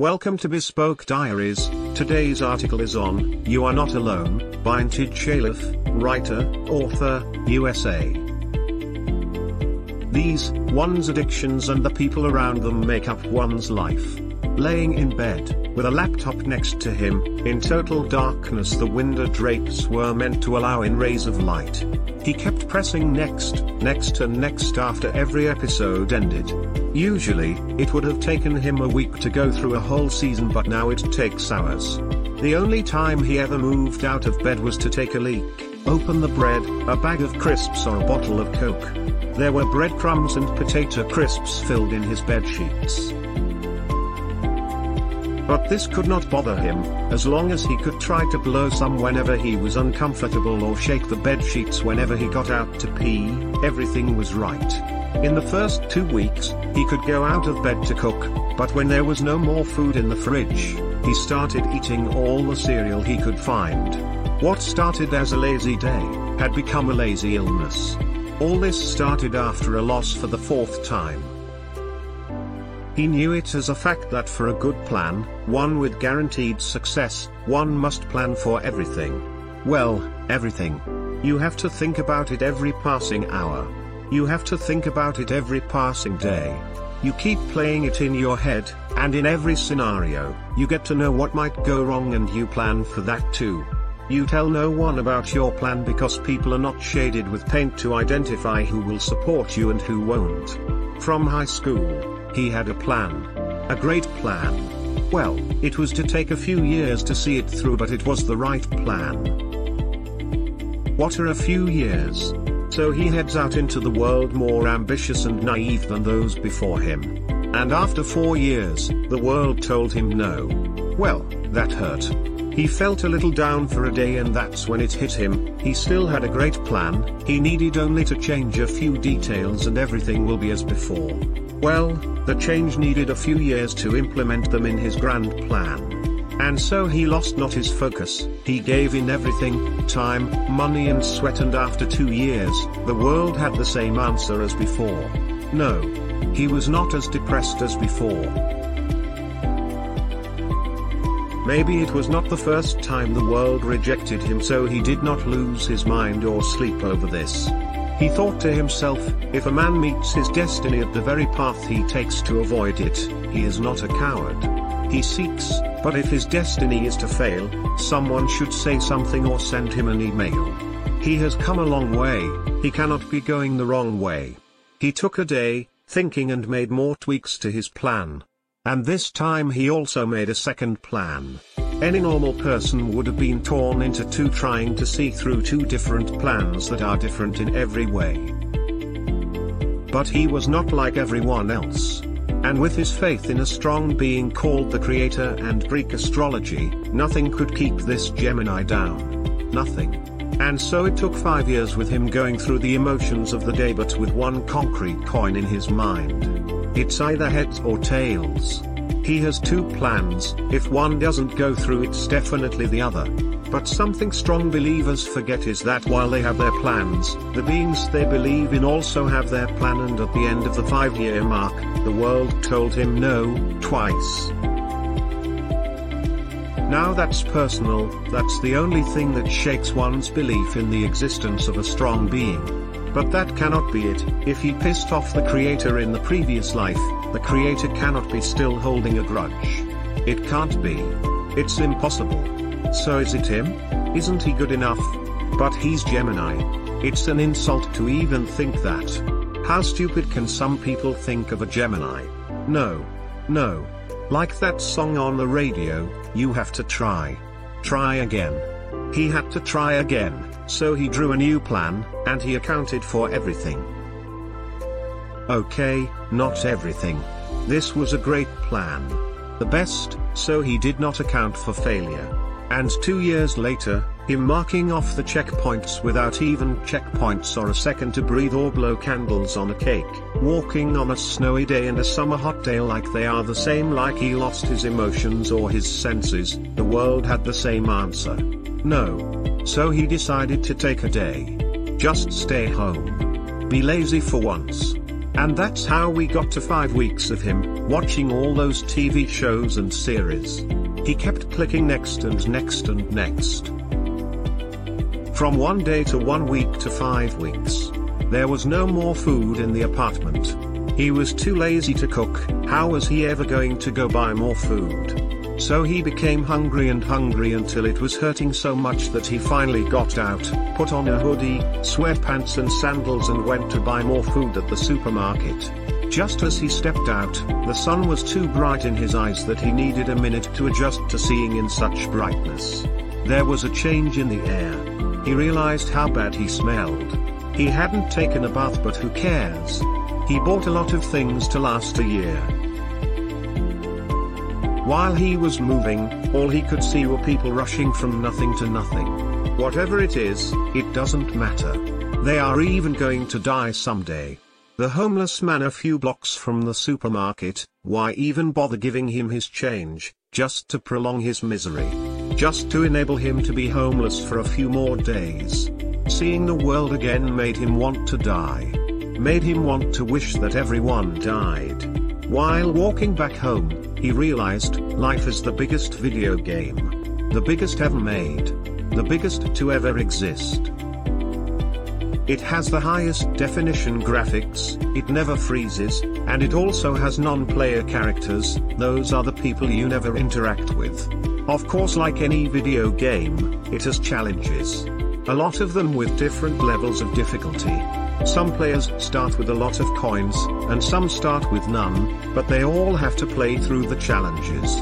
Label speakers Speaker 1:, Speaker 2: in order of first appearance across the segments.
Speaker 1: Welcome to Bespoke Diaries. Today's article is on You Are Not Alone by Intid Shalif, writer, author, USA. These, one's addictions and the people around them make up one's life. Laying in bed, with a laptop next to him, in total darkness the window drapes were meant to allow in rays of light. He kept pressing next, next and next after every episode ended. Usually, it would have taken him a week to go through a whole season but now it takes hours. The only time he ever moved out of bed was to take a leak, open the bread, a bag of crisps or a bottle of coke. There were breadcrumbs and potato crisps filled in his bed sheets. But this could not bother him, as long as he could try to blow some whenever he was uncomfortable or shake the bed sheets whenever he got out to pee, everything was right. In the first two weeks, he could go out of bed to cook, but when there was no more food in the fridge, he started eating all the cereal he could find. What started as a lazy day, had become a lazy illness. All this started after a loss for the fourth time. He knew it as a fact that for a good plan, one with guaranteed success, one must plan for everything. Well, everything. You have to think about it every passing hour. You have to think about it every passing day. You keep playing it in your head, and in every scenario, you get to know what might go wrong and you plan for that too. You tell no one about your plan because people are not shaded with paint to identify who will support you and who won't. From high school, he had a plan. A great plan. Well, it was to take a few years to see it through but it was the right plan. What are a few years? So he heads out into the world more ambitious and naive than those before him. And after four years, the world told him no. Well, that hurt. He felt a little down for a day and that's when it hit him, he still had a great plan, he needed only to change a few details and everything will be as before. Well, the change needed a few years to implement them in his grand plan. And so he lost not his focus, he gave in everything, time, money and sweat and after two years, the world had the same answer as before. No. He was not as depressed as before. Maybe it was not the first time the world rejected him so he did not lose his mind or sleep over this. He thought to himself, if a man meets his destiny at the very path he takes to avoid it, he is not a coward. He seeks, but if his destiny is to fail, someone should say something or send him an email. He has come a long way, he cannot be going the wrong way. He took a day, thinking and made more tweaks to his plan. And this time he also made a second plan. Any normal person would have been torn into two trying to see through two different plans that are different in every way. But he was not like everyone else. And with his faith in a strong being called the Creator and Greek astrology, nothing could keep this Gemini down. Nothing. And so it took five years with him going through the emotions of the day but with one concrete coin in his mind. It's either heads or tails. He has two plans, if one doesn't go through it's definitely the other. But something strong believers forget is that while they have their plans, the beings they believe in also have their plan and at the end of the five year mark, the world told him no, twice. Now that's personal, that's the only thing that shakes one's belief in the existence of a strong being. But that cannot be it, if he pissed off the creator in the previous life, the creator cannot be still holding a grudge. It can't be. It's impossible. So is it him? Isn't he good enough? But he's Gemini. It's an insult to even think that. How stupid can some people think of a Gemini? No. No. Like that song on the radio, you have to try. Try again. He had to try again, so he drew a new plan, and he accounted for everything. Okay, not everything. This was a great plan. The best, so he did not account for failure. And two years later, him marking off the checkpoints without even checkpoints or a second to breathe or blow candles on a cake, walking on a snowy day and a summer hot day like they are the same like he lost his emotions or his senses, the world had the same answer. No. So he decided to take a day. Just stay home. Be lazy for once. And that's how we got to 5 weeks of him, watching all those TV shows and series. He kept clicking next and next and next. From one day to one week to five weeks. There was no more food in the apartment. He was too lazy to cook, how was he ever going to go buy more food? So he became hungry and hungry until it was hurting so much that he finally got out, put on a hoodie, sweatpants and sandals and went to buy more food at the supermarket. Just as he stepped out, the sun was too bright in his eyes that he needed a minute to adjust to seeing in such brightness. There was a change in the air. He realized how bad he smelled. He hadn't taken a bath but who cares? He bought a lot of things to last a year. While he was moving, all he could see were people rushing from nothing to nothing. Whatever it is, it doesn't matter. They are even going to die someday. The homeless man a few blocks from the supermarket, why even bother giving him his change, just to prolong his misery? Just to enable him to be homeless for a few more days. Seeing the world again made him want to die. Made him want to wish that everyone died. While walking back home, he realized, life is the biggest video game. The biggest ever made. The biggest to ever exist. It has the highest definition graphics, it never freezes, and it also has non-player characters, those are the people you never interact with. Of course like any video game, it has challenges. A lot of them with different levels of difficulty. Some players start with a lot of coins, and some start with none, but they all have to play through the challenges.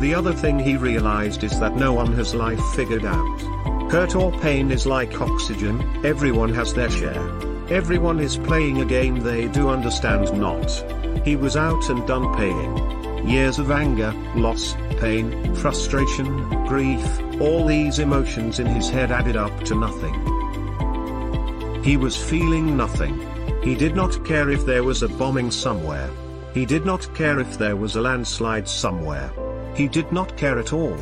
Speaker 1: The other thing he realized is that no one has life figured out. Hurt or pain is like oxygen, everyone has their share. Everyone is playing a game they do understand not. He was out and done paying. Years of anger, loss, pain, frustration, grief, all these emotions in his head added up to nothing. He was feeling nothing. He did not care if there was a bombing somewhere. He did not care if there was a landslide somewhere. He did not care at all.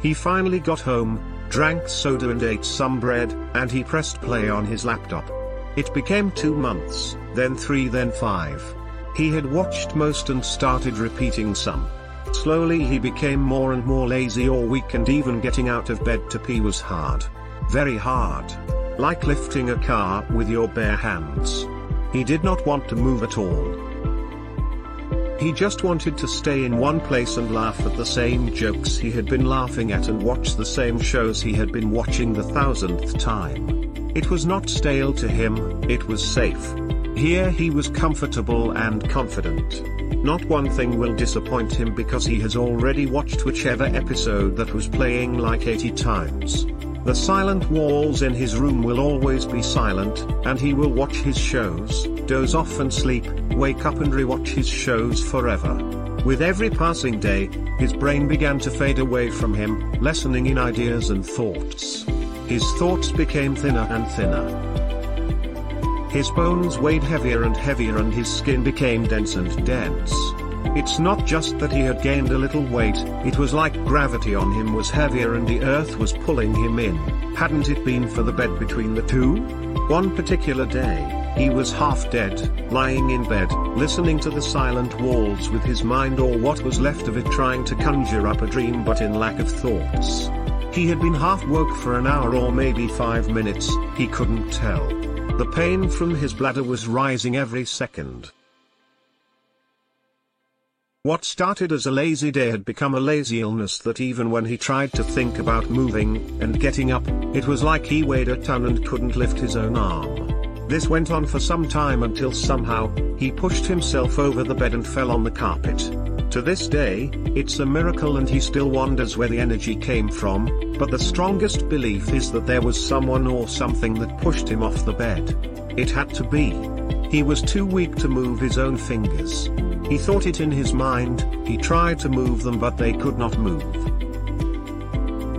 Speaker 1: He finally got home, drank soda and ate some bread, and he pressed play on his laptop. It became two months, then three then five. He had watched most and started repeating some. Slowly he became more and more lazy or weak and even getting out of bed to pee was hard. Very hard. Like lifting a car with your bare hands. He did not want to move at all. He just wanted to stay in one place and laugh at the same jokes he had been laughing at and watch the same shows he had been watching the thousandth time. It was not stale to him, it was safe. Here he was comfortable and confident. Not one thing will disappoint him because he has already watched whichever episode that was playing like 80 times. The silent walls in his room will always be silent, and he will watch his shows, doze off and sleep, wake up and rewatch his shows forever. With every passing day, his brain began to fade away from him, lessening in ideas and thoughts. His thoughts became thinner and thinner. His bones weighed heavier and heavier and his skin became dense and dense. It's not just that he had gained a little weight, it was like gravity on him was heavier and the earth was pulling him in, hadn't it been for the bed between the two? One particular day, he was half dead, lying in bed, listening to the silent walls with his mind or what was left of it trying to conjure up a dream but in lack of thoughts. He had been half woke for an hour or maybe five minutes, he couldn't tell. The pain from his bladder was rising every second. What started as a lazy day had become a lazy illness that even when he tried to think about moving and getting up, it was like he weighed a ton and couldn't lift his own arm. This went on for some time until somehow, he pushed himself over the bed and fell on the carpet. To this day, it's a miracle and he still wonders where the energy came from, but the strongest belief is that there was someone or something that pushed him off the bed. It had to be. He was too weak to move his own fingers. He thought it in his mind, he tried to move them but they could not move.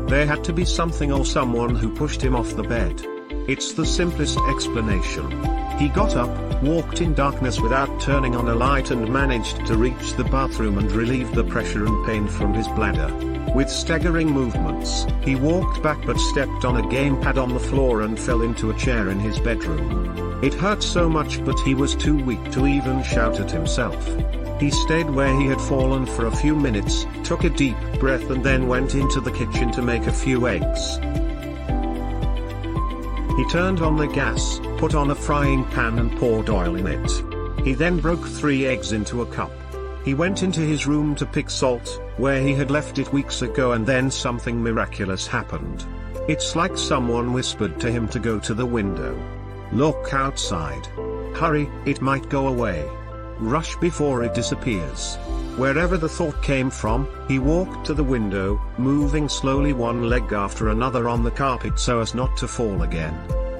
Speaker 1: There had to be something or someone who pushed him off the bed. It's the simplest explanation. He got up, walked in darkness without turning on a light and managed to reach the bathroom and relieve the pressure and pain from his bladder. With staggering movements, he walked back but stepped on a gamepad on the floor and fell into a chair in his bedroom. It hurt so much but he was too weak to even shout at himself. He stayed where he had fallen for a few minutes, took a deep breath and then went into the kitchen to make a few eggs. He turned on the gas, put on a frying pan and poured oil in it. He then broke three eggs into a cup. He went into his room to pick salt, where he had left it weeks ago and then something miraculous happened. It's like someone whispered to him to go to the window. Look outside. Hurry, it might go away. Rush before it disappears. Wherever the thought came from, he walked to the window, moving slowly one leg after another on the carpet so as not to fall again.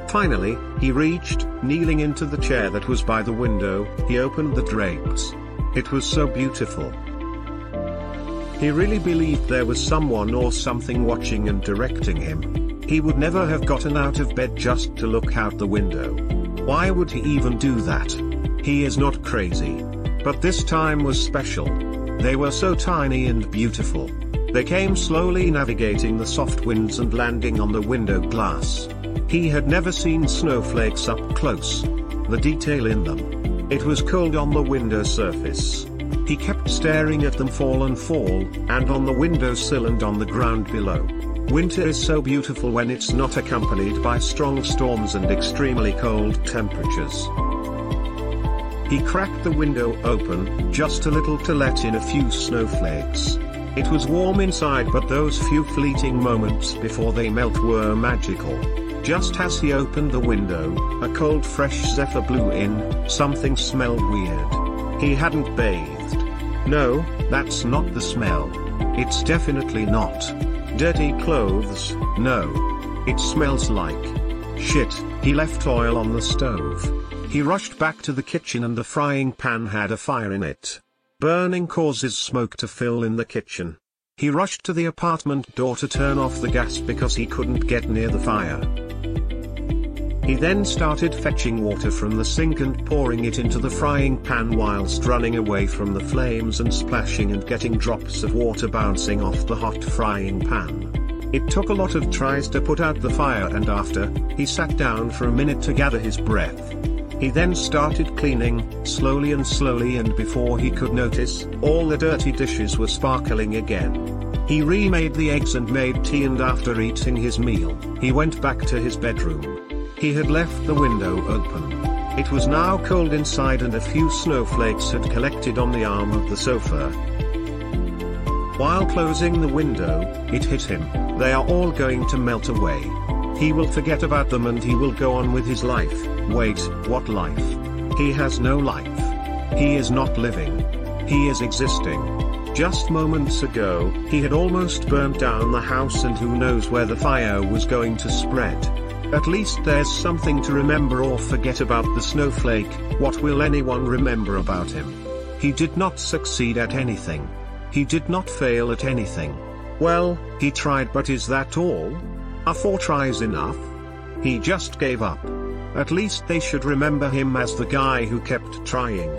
Speaker 1: Finally, he reached, kneeling into the chair that was by the window, he opened the drapes. It was so beautiful. He really believed there was someone or something watching and directing him. He would never have gotten out of bed just to look out the window. Why would he even do that? He is not crazy. But this time was special. They were so tiny and beautiful. They came slowly navigating the soft winds and landing on the window glass. He had never seen snowflakes up close. The detail in them. It was cold on the window surface. He kept staring at them fall and fall, and on the windowsill and on the ground below. Winter is so beautiful when it's not accompanied by strong storms and extremely cold temperatures. He cracked the window open, just a little to let in a few snowflakes. It was warm inside but those few fleeting moments before they melt were magical. Just as he opened the window, a cold fresh zephyr blew in, something smelled weird. He hadn't bathed. No, that's not the smell. It's definitely not. Dirty clothes, no. It smells like shit. He left oil on the stove. He rushed back to the kitchen and the frying pan had a fire in it. Burning causes smoke to fill in the kitchen. He rushed to the apartment door to turn off the gas because he couldn't get near the fire. He then started fetching water from the sink and pouring it into the frying pan whilst running away from the flames and splashing and getting drops of water bouncing off the hot frying pan. It took a lot of tries to put out the fire and after, he sat down for a minute to gather his breath. He then started cleaning, slowly and slowly and before he could notice, all the dirty dishes were sparkling again. He remade the eggs and made tea and after eating his meal, he went back to his bedroom. He had left the window open. It was now cold inside and a few snowflakes had collected on the arm of the sofa. While closing the window, it hit him, they are all going to melt away. He will forget about them and he will go on with his life. Wait, what life? He has no life. He is not living. He is existing. Just moments ago, he had almost burnt down the house and who knows where the fire was going to spread. At least there's something to remember or forget about the snowflake, what will anyone remember about him? He did not succeed at anything. He did not fail at anything. Well, he tried but is that all? Are four tries enough? He just gave up. At least they should remember him as the guy who kept trying.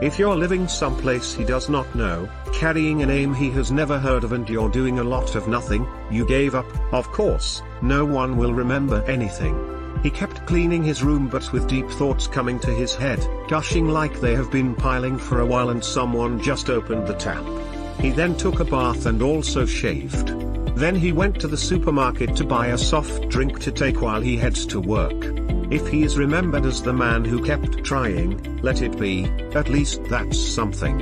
Speaker 1: If you're living someplace he does not know, carrying a name he has never heard of and you're doing a lot of nothing, you gave up, of course, no one will remember anything. He kept cleaning his room but with deep thoughts coming to his head, gushing like they have been piling for a while and someone just opened the tap. He then took a bath and also shaved. Then he went to the supermarket to buy a soft drink to take while he heads to work. If he is remembered as the man who kept trying, let it be, at least that's something.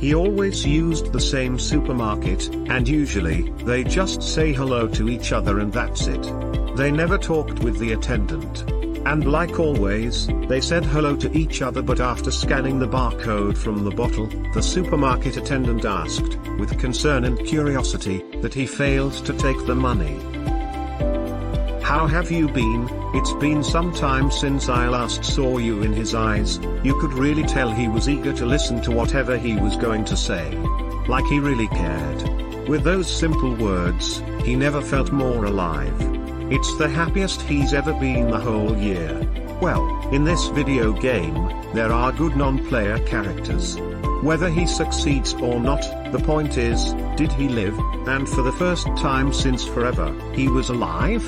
Speaker 1: He always used the same supermarket, and usually, they just say hello to each other and that's it. They never talked with the attendant. And like always, they said hello to each other but after scanning the barcode from the bottle, the supermarket attendant asked, with concern and curiosity, that he failed to take the money. How have you been? It's been some time since I last saw you in his eyes, you could really tell he was eager to listen to whatever he was going to say. Like he really cared. With those simple words, he never felt more alive. It's the happiest he's ever been the whole year. Well, in this video game, there are good non-player characters. Whether he succeeds or not, the point is, did he live, and for the first time since forever, he was alive?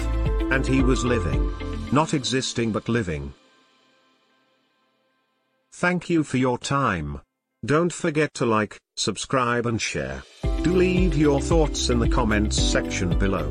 Speaker 1: And he was living. Not existing but living. Thank you for your time. Don't forget to like, subscribe and share. Do leave your thoughts in the comments section below.